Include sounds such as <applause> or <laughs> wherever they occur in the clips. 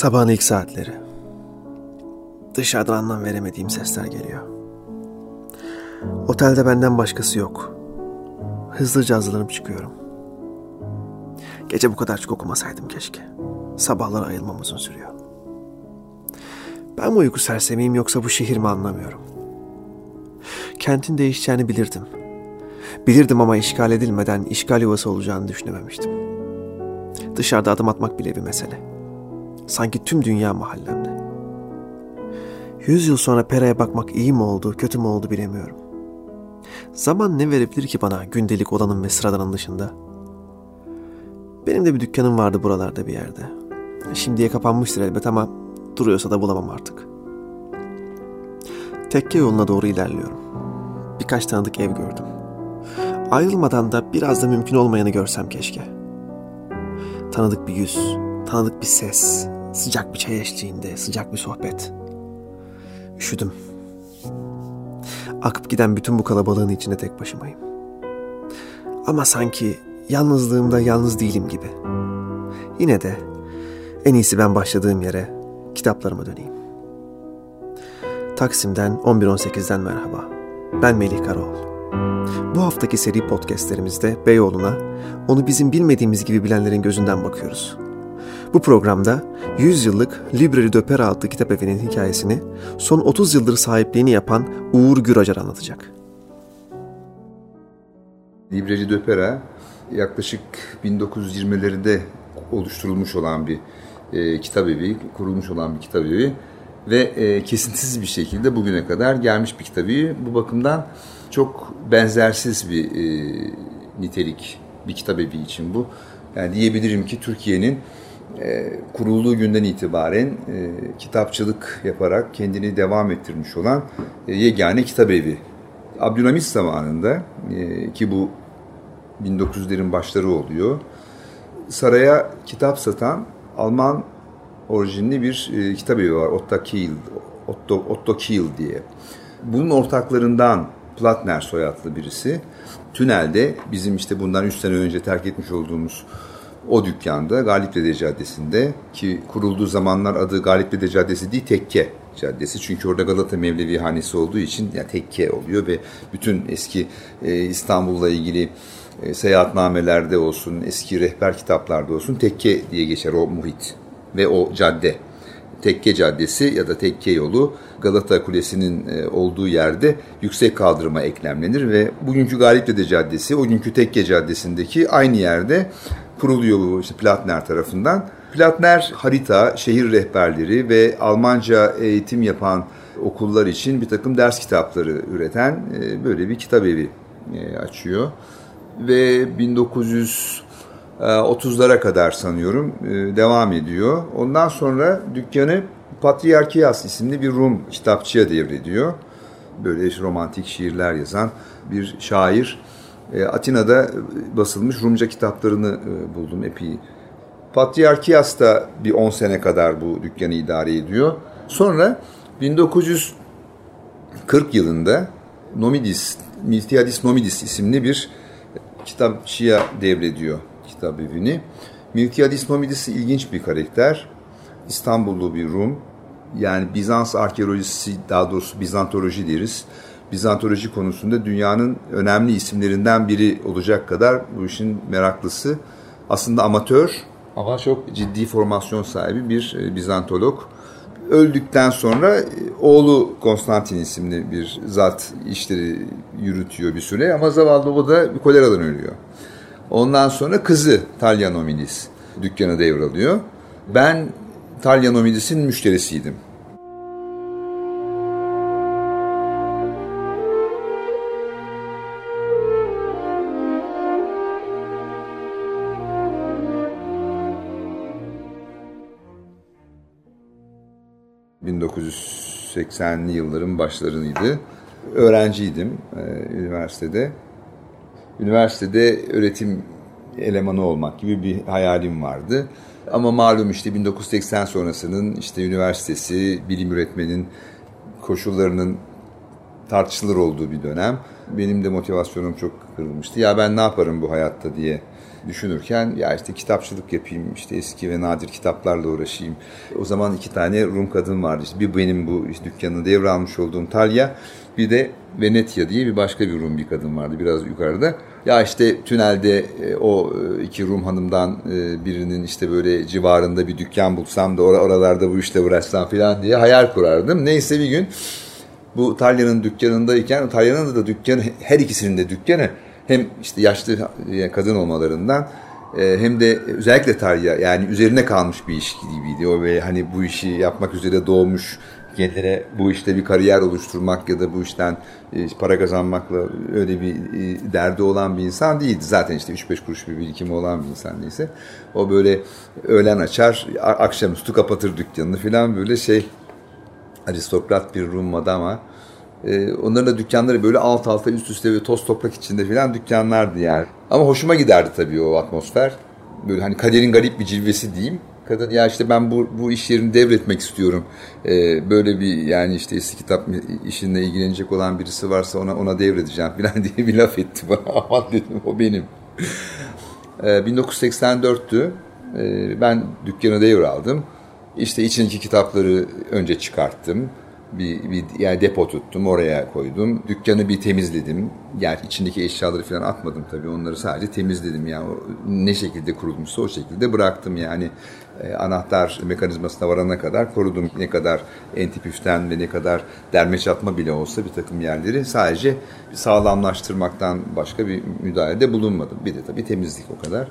Sabahın ilk saatleri. Dışarıdan anlam veremediğim sesler geliyor. Otelde benden başkası yok. Hızlıca hazırlanıp çıkıyorum. Gece bu kadar çok okumasaydım keşke. Sabahları ayılmam sürüyor. Ben mi uyku sersemiyim yoksa bu şehir mi anlamıyorum. Kentin değişeceğini bilirdim. Bilirdim ama işgal edilmeden işgal yuvası olacağını düşünememiştim. Dışarıda adım atmak bile bir mesele. Sanki tüm dünya mahallemde. Yüz yıl sonra Pera'ya bakmak iyi mi oldu, kötü mü oldu bilemiyorum. Zaman ne verebilir ki bana gündelik olanın ve sıradanın dışında? Benim de bir dükkanım vardı buralarda bir yerde. Şimdiye kapanmıştır elbet ama duruyorsa da bulamam artık. Tekke yoluna doğru ilerliyorum. Birkaç tanıdık ev gördüm. Ayrılmadan da biraz da mümkün olmayanı görsem keşke. Tanıdık bir yüz, tanıdık bir ses, sıcak bir çay eşliğinde, sıcak bir sohbet. Üşüdüm. Akıp giden bütün bu kalabalığın içinde tek başımayım. Ama sanki yalnızlığımda yalnız değilim gibi. Yine de en iyisi ben başladığım yere kitaplarıma döneyim. Taksim'den 11.18'den merhaba. Ben Melih Karaoğlu. Bu haftaki seri podcastlerimizde Beyoğlu'na, onu bizim bilmediğimiz gibi bilenlerin gözünden bakıyoruz. Bu programda 100 yıllık Library de Pera adlı kitap evinin hikayesini son 30 yıldır sahipliğini yapan Uğur Güracar anlatacak. Library de Pera yaklaşık 1920'lerinde oluşturulmuş olan bir e, kitap evi, kurulmuş olan bir kitap evi ve e, kesintisiz bir şekilde bugüne kadar gelmiş bir kitap evi. Bu bakımdan çok benzersiz bir e, nitelik bir kitap evi için bu. Yani diyebilirim ki Türkiye'nin kurulduğu günden itibaren e, kitapçılık yaparak kendini devam ettirmiş olan e, yegane kitap evi. Abdülhamit zamanında e, ki bu 1900'lerin başları oluyor. Saraya kitap satan Alman orijinli bir e, kitap evi var. Otto Kiel, Otto, Otto Kiel diye. Bunun ortaklarından Platner soyadlı birisi. Tünelde bizim işte bundan 3 sene önce terk etmiş olduğumuz o dükkanda Galipdede Caddesi'nde ki kurulduğu zamanlar adı Galipdede Caddesi değil Tekke Caddesi. Çünkü orada Galata Mevlevi Hanesi olduğu için yani tekke oluyor ve bütün eski e, İstanbul'la ilgili e, seyahatnamelerde olsun, eski rehber kitaplarda olsun tekke diye geçer o muhit ve o cadde. Tekke Caddesi ya da Tekke Yolu Galata Kulesi'nin e, olduğu yerde yüksek kaldırıma eklemlenir ve bugünkü Galipdede Caddesi o günkü Tekke Caddesi'ndeki aynı yerde kuruluyor bu işte Platner tarafından. Platner harita, şehir rehberleri ve Almanca eğitim yapan okullar için bir takım ders kitapları üreten e, böyle bir kitap evi e, açıyor. Ve 1930'lara kadar sanıyorum devam ediyor. Ondan sonra dükkanı Patriarkias isimli bir Rum kitapçıya devrediyor. Böyle romantik şiirler yazan bir şair. E, Atina'da basılmış Rumca kitaplarını e, buldum epey. Patriarkias da bir 10 sene kadar bu dükkanı idare ediyor. Sonra 1940 yılında Nomidis, Miltiadis Nomidis isimli bir kitapçıya devrediyor kitap evini. Miltiadis Nomidis ilginç bir karakter. İstanbullu bir Rum. Yani Bizans arkeolojisi, daha doğrusu Bizantoloji deriz. Bizantoloji konusunda dünyanın önemli isimlerinden biri olacak kadar bu işin meraklısı. Aslında amatör ama çok ciddi formasyon sahibi bir e, Bizantolog. Öldükten sonra e, oğlu Konstantin isimli bir zat işleri yürütüyor bir süre ama zavallı o da koleradan ölüyor. Ondan sonra kızı Talya Nomilis dükkanı devralıyor. Ben Talya Nomilis'in müşterisiydim. ...1980'li yılların başlarıydı. Öğrenciydim e, üniversitede. Üniversitede öğretim elemanı olmak gibi bir hayalim vardı. Ama malum işte 1980 sonrasının işte üniversitesi, bilim üretmenin koşullarının tartışılır olduğu bir dönem. Benim de motivasyonum çok kırılmıştı. Ya ben ne yaparım bu hayatta diye düşünürken ya işte kitapçılık yapayım, işte eski ve nadir kitaplarla uğraşayım. O zaman iki tane Rum kadın vardı. İşte bir benim bu işte dükkanını devralmış olduğum Talya, bir de Venetya diye bir başka bir Rum bir kadın vardı biraz yukarıda. Ya işte tünelde e, o e, iki Rum hanımdan e, birinin işte böyle civarında bir dükkan bulsam da or oralarda bu işle uğraşsam falan diye hayal kurardım. Neyse bir gün bu Talya'nın dükkanındayken Talya'nın da dükkanı her ikisinin de dükkanı hem işte yaşlı kadın olmalarından hem de özellikle Talya yani üzerine kalmış bir iş gibiydi. O ve hani bu işi yapmak üzere doğmuş kendine bu işte bir kariyer oluşturmak ya da bu işten e, para kazanmakla öyle bir e, derdi olan bir insan değildi. Zaten işte 3-5 kuruş bir birikimi olan bir insan neyse. O böyle öğlen açar, akşamüstü kapatır dükkanını falan böyle şey aristokrat bir Rum ama e, onların da dükkanları böyle alt alta üst üste ve toz toprak içinde falan dükkanlardı yani. Ama hoşuma giderdi tabii o atmosfer. Böyle hani kaderin garip bir cilvesi diyeyim kadın ya işte ben bu, bu iş yerini devretmek istiyorum. Ee, böyle bir yani işte eski kitap işinle ilgilenecek olan birisi varsa ona ona devredeceğim falan <laughs> diye bir laf etti bana. <laughs> Aman dedim o benim. Ee, 1984'tü. Ee, ben dükkanı devraldım. İşte içindeki kitapları önce çıkarttım bir, bir yani depo tuttum oraya koydum. Dükkanı bir temizledim. Yani içindeki eşyaları falan atmadım tabii. Onları sadece temizledim. Yani ne şekilde kurulmuşsa o şekilde bıraktım yani. E, anahtar mekanizmasına varana kadar korudum. Ne kadar entipüften ve ne kadar derme çatma bile olsa bir takım yerleri sadece sağlamlaştırmaktan başka bir müdahalede bulunmadım. Bir de tabii temizlik o kadar.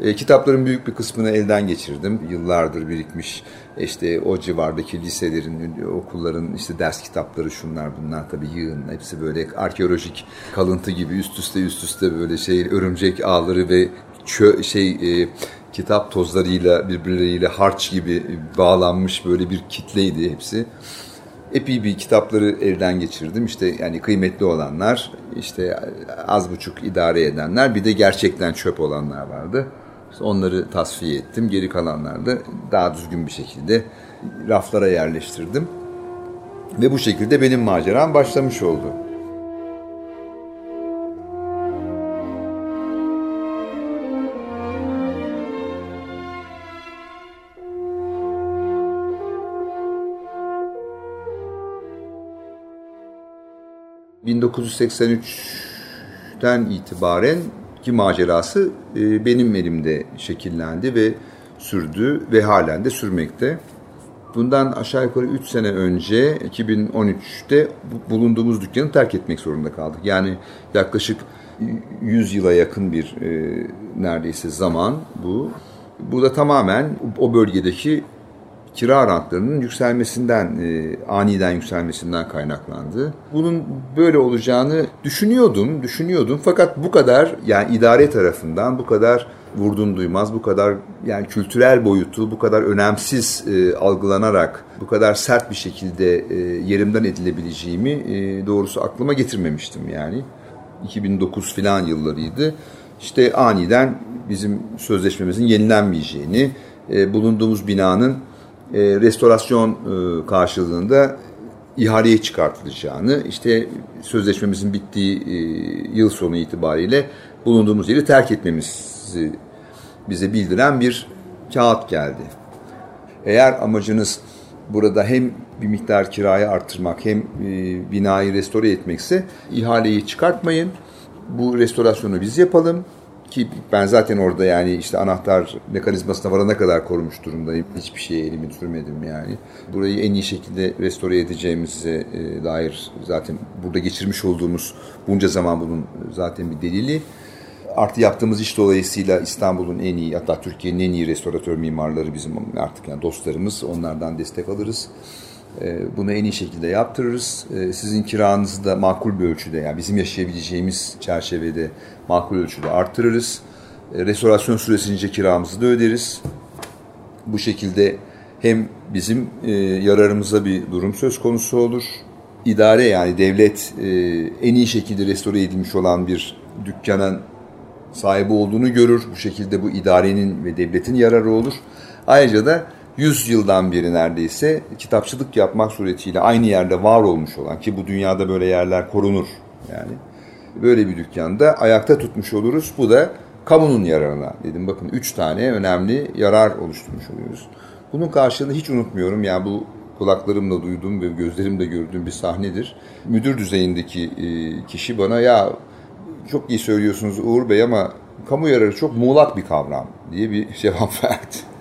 E, kitapların büyük bir kısmını elden geçirdim. Yıllardır birikmiş işte o civardaki liselerin, okulların işte ders kitapları şunlar bunlar tabii yığın. Hepsi böyle arkeolojik kalıntı gibi üst üste üst üste böyle şey örümcek ağları ve çö, şey e, kitap tozlarıyla birbirleriyle harç gibi bağlanmış böyle bir kitleydi hepsi. Epey bir kitapları elden geçirdim. İşte yani kıymetli olanlar, işte az buçuk idare edenler, bir de gerçekten çöp olanlar vardı. Onları tasfiye ettim. Geri kalanları da daha düzgün bir şekilde raflara yerleştirdim. Ve bu şekilde benim maceram başlamış oldu. 1983'ten itibaren ki macerası e, benim elimde şekillendi ve sürdü ve halen de sürmekte. Bundan aşağı yukarı 3 sene önce 2013'te bulunduğumuz dükkanı terk etmek zorunda kaldık. Yani yaklaşık 100 yıla yakın bir e, neredeyse zaman bu. Bu da tamamen o bölgedeki kira rantlarının yükselmesinden, e, aniden yükselmesinden kaynaklandı. Bunun böyle olacağını düşünüyordum, düşünüyordum. Fakat bu kadar yani idare tarafından bu kadar vurdun duymaz, bu kadar yani kültürel boyutu bu kadar önemsiz e, algılanarak, bu kadar sert bir şekilde e, yerimden edilebileceğimi e, doğrusu aklıma getirmemiştim yani. 2009 filan yıllarıydı. İşte aniden bizim sözleşmemizin yenilenmeyeceğini, e, bulunduğumuz binanın e, restorasyon e, karşılığında ihaleye çıkartılacağını, işte sözleşmemizin bittiği e, yıl sonu itibariyle bulunduğumuz yeri terk etmemizi bize bildiren bir kağıt geldi. Eğer amacınız burada hem bir miktar kirayı arttırmak hem binayı restore etmekse ihaleyi çıkartmayın. Bu restorasyonu biz yapalım. Ki ben zaten orada yani işte anahtar mekanizmasına varana kadar korumuş durumdayım. Hiçbir şeye elimi sürmedim yani. Burayı en iyi şekilde restore edeceğimize e, dair zaten burada geçirmiş olduğumuz bunca zaman bunun zaten bir delili. Artı yaptığımız iş dolayısıyla İstanbul'un en iyi hatta Türkiye'nin en iyi restoratör mimarları bizim artık yani dostlarımız. Onlardan destek alırız. Ee, bunu en iyi şekilde yaptırırız. Ee, sizin kiranızı da makul bir ölçüde yani bizim yaşayabileceğimiz çerçevede makul ölçüde arttırırız. Ee, restorasyon süresince kiramızı da öderiz. Bu şekilde hem bizim e, yararımıza bir durum söz konusu olur. İdare yani devlet e, en iyi şekilde restore edilmiş olan bir dükkanın sahibi olduğunu görür. Bu şekilde bu idarenin ve devletin yararı olur. Ayrıca da 100 yıldan beri neredeyse kitapçılık yapmak suretiyle aynı yerde var olmuş olan ki bu dünyada böyle yerler korunur yani. Böyle bir dükkanda ayakta tutmuş oluruz. Bu da kamunun yararına dedim. Bakın üç tane önemli yarar oluşturmuş oluyoruz. Bunun karşılığını hiç unutmuyorum. Yani bu kulaklarımla duyduğum ve gözlerimle gördüğüm bir sahnedir. Müdür düzeyindeki e, kişi bana ya çok iyi söylüyorsunuz Uğur Bey ama kamu yararı çok muğlak bir kavram diye bir <laughs> cevap verdi.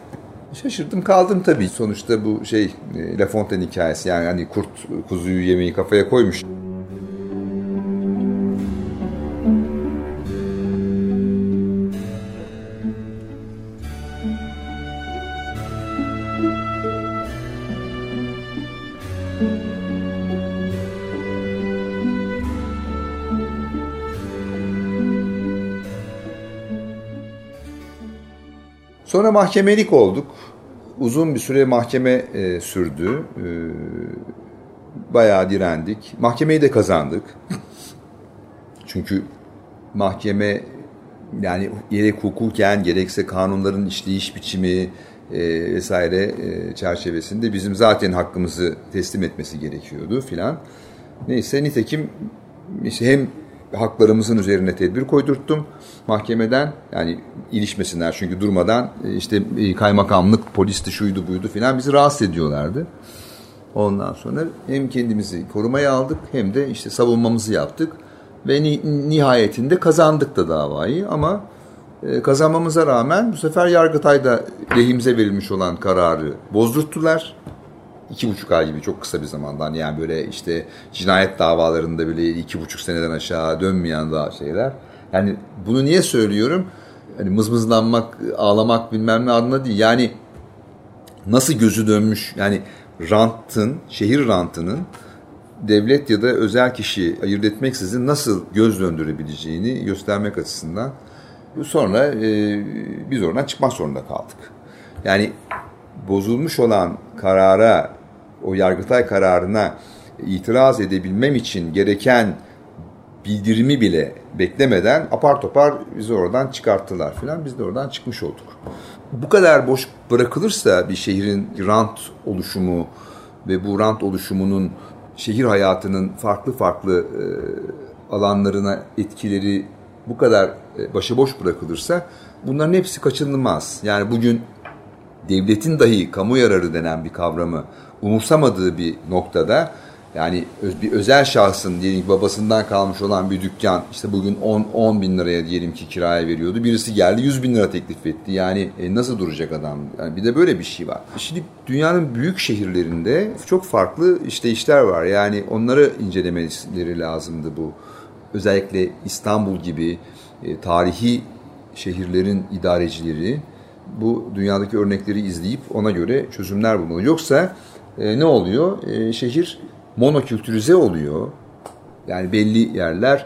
Şaşırdım kaldım tabii. Sonuçta bu şey e, La Fontaine hikayesi yani hani kurt kuzuyu yemeği kafaya koymuş. Sonra mahkemelik olduk. Uzun bir süre mahkeme e, sürdü. E, bayağı direndik. Mahkemeyi de kazandık. Çünkü mahkeme yani gerek hukuken gerekse kanunların işleyiş biçimi e, vesaire e, çerçevesinde bizim zaten hakkımızı teslim etmesi gerekiyordu filan. Neyse nitekim işte hem haklarımızın üzerine tedbir koydurttum mahkemeden. Yani ilişmesinler çünkü durmadan e, işte e, kaymakamlık, polisti şuydu buydu filan bizi rahatsız ediyorlardı. Ondan sonra hem kendimizi korumaya aldık hem de işte savunmamızı yaptık. Ve nihayetinde kazandık da davayı ama e, kazanmamıza rağmen bu sefer Yargıtay'da lehimize verilmiş olan kararı bozdurttular iki buçuk ay gibi çok kısa bir zamandan yani böyle işte cinayet davalarında bile iki buçuk seneden aşağı dönmeyen daha şeyler. Yani bunu niye söylüyorum? Hani mızmızlanmak, ağlamak bilmem ne adına değil. Yani nasıl gözü dönmüş yani rantın, şehir rantının devlet ya da özel kişi ayırt etmeksizin nasıl göz döndürebileceğini göstermek açısından sonra e, biz oradan çıkmak zorunda kaldık. Yani bozulmuş olan karara o Yargıtay kararına itiraz edebilmem için gereken bildirimi bile beklemeden apar topar bizi oradan çıkarttılar filan. Biz de oradan çıkmış olduk. Bu kadar boş bırakılırsa bir şehrin rant oluşumu ve bu rant oluşumunun şehir hayatının farklı farklı e, alanlarına etkileri bu kadar e, başıboş bırakılırsa bunların hepsi kaçınılmaz. Yani bugün devletin dahi kamu yararı denen bir kavramı umursamadığı bir noktada yani bir özel şahsın diyelim ki babasından kalmış olan bir dükkan işte bugün 10, 10 bin liraya diyelim ki kiraya veriyordu. Birisi geldi 100 bin lira teklif etti. Yani e, nasıl duracak adam? Yani bir de böyle bir şey var. Şimdi dünyanın büyük şehirlerinde çok farklı işte işler var. Yani onları incelemeleri lazımdı bu. Özellikle İstanbul gibi e, tarihi şehirlerin idarecileri bu dünyadaki örnekleri izleyip ona göre çözümler bulmalı. Yoksa e, ne oluyor? E, şehir monokültürize oluyor. Yani belli yerler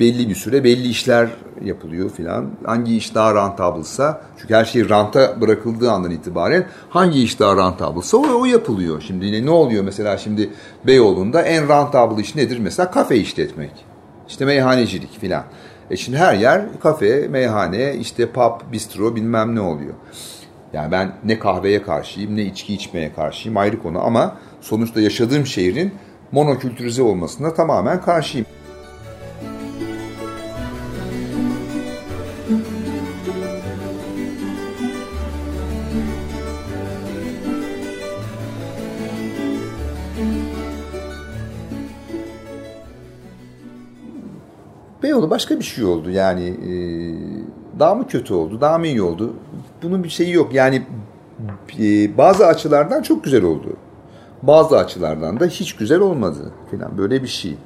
belli bir süre belli işler yapılıyor filan. Hangi iş daha rantabılsa çünkü her şey ranta bırakıldığı andan itibaren hangi iş daha rantabılsa o, o yapılıyor. Şimdi ne oluyor mesela şimdi Beyoğlu'nda en rantabıl iş nedir? Mesela kafe işletmek. İşte meyhanecilik filan. E şimdi her yer kafe, meyhane, işte pub, bistro bilmem ne oluyor. Yani ben ne kahveye karşıyım ne içki içmeye karşıyım ayrı konu ama sonuçta yaşadığım şehrin monokültürize olmasına tamamen karşıyım. Beyoğlu başka bir şey oldu. Yani e, daha mı kötü oldu daha mı iyi oldu? Bunun bir şeyi yok. Yani e, bazı açılardan çok güzel oldu. Bazı açılardan da hiç güzel olmadı falan böyle bir şey.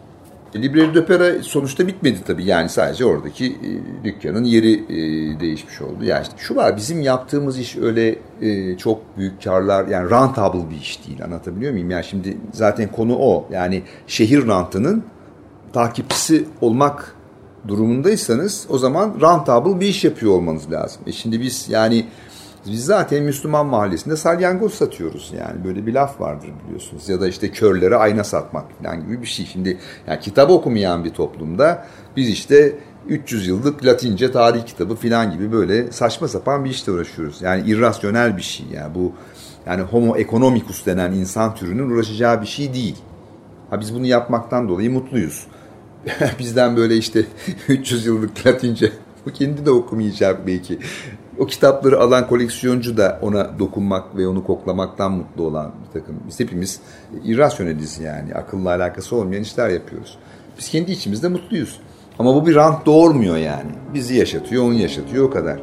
Library d'Opera sonuçta bitmedi tabii. Yani sadece oradaki e, dükkanın yeri e, değişmiş oldu. Yani işte şu var bizim yaptığımız iş öyle e, çok büyük karlar yani rentable bir iş değil. Anlatabiliyor muyum? Yani şimdi zaten konu o. Yani şehir rantının takipçisi olmak durumundaysanız o zaman rentable bir iş yapıyor olmanız lazım. E şimdi biz yani biz zaten Müslüman mahallesinde salyangoz satıyoruz yani böyle bir laf vardır biliyorsunuz ya da işte körlere ayna satmak falan gibi bir şey. Şimdi yani kitap okumayan bir toplumda biz işte 300 yıllık Latince tarih kitabı falan gibi böyle saçma sapan bir işle uğraşıyoruz. Yani irrasyonel bir şey yani bu yani homo economicus denen insan türünün uğraşacağı bir şey değil. Ha biz bunu yapmaktan dolayı mutluyuz. <laughs> Bizden böyle işte <laughs> 300 yıllık Latince o kendi de okumayacak belki. O kitapları alan koleksiyoncu da ona dokunmak ve onu koklamaktan mutlu olan bir takım. Biz hepimiz irrasyoneliz yani. Akılla alakası olmayan işler yapıyoruz. Biz kendi içimizde mutluyuz. Ama bu bir rant doğurmuyor yani. Bizi yaşatıyor, onu yaşatıyor o kadar.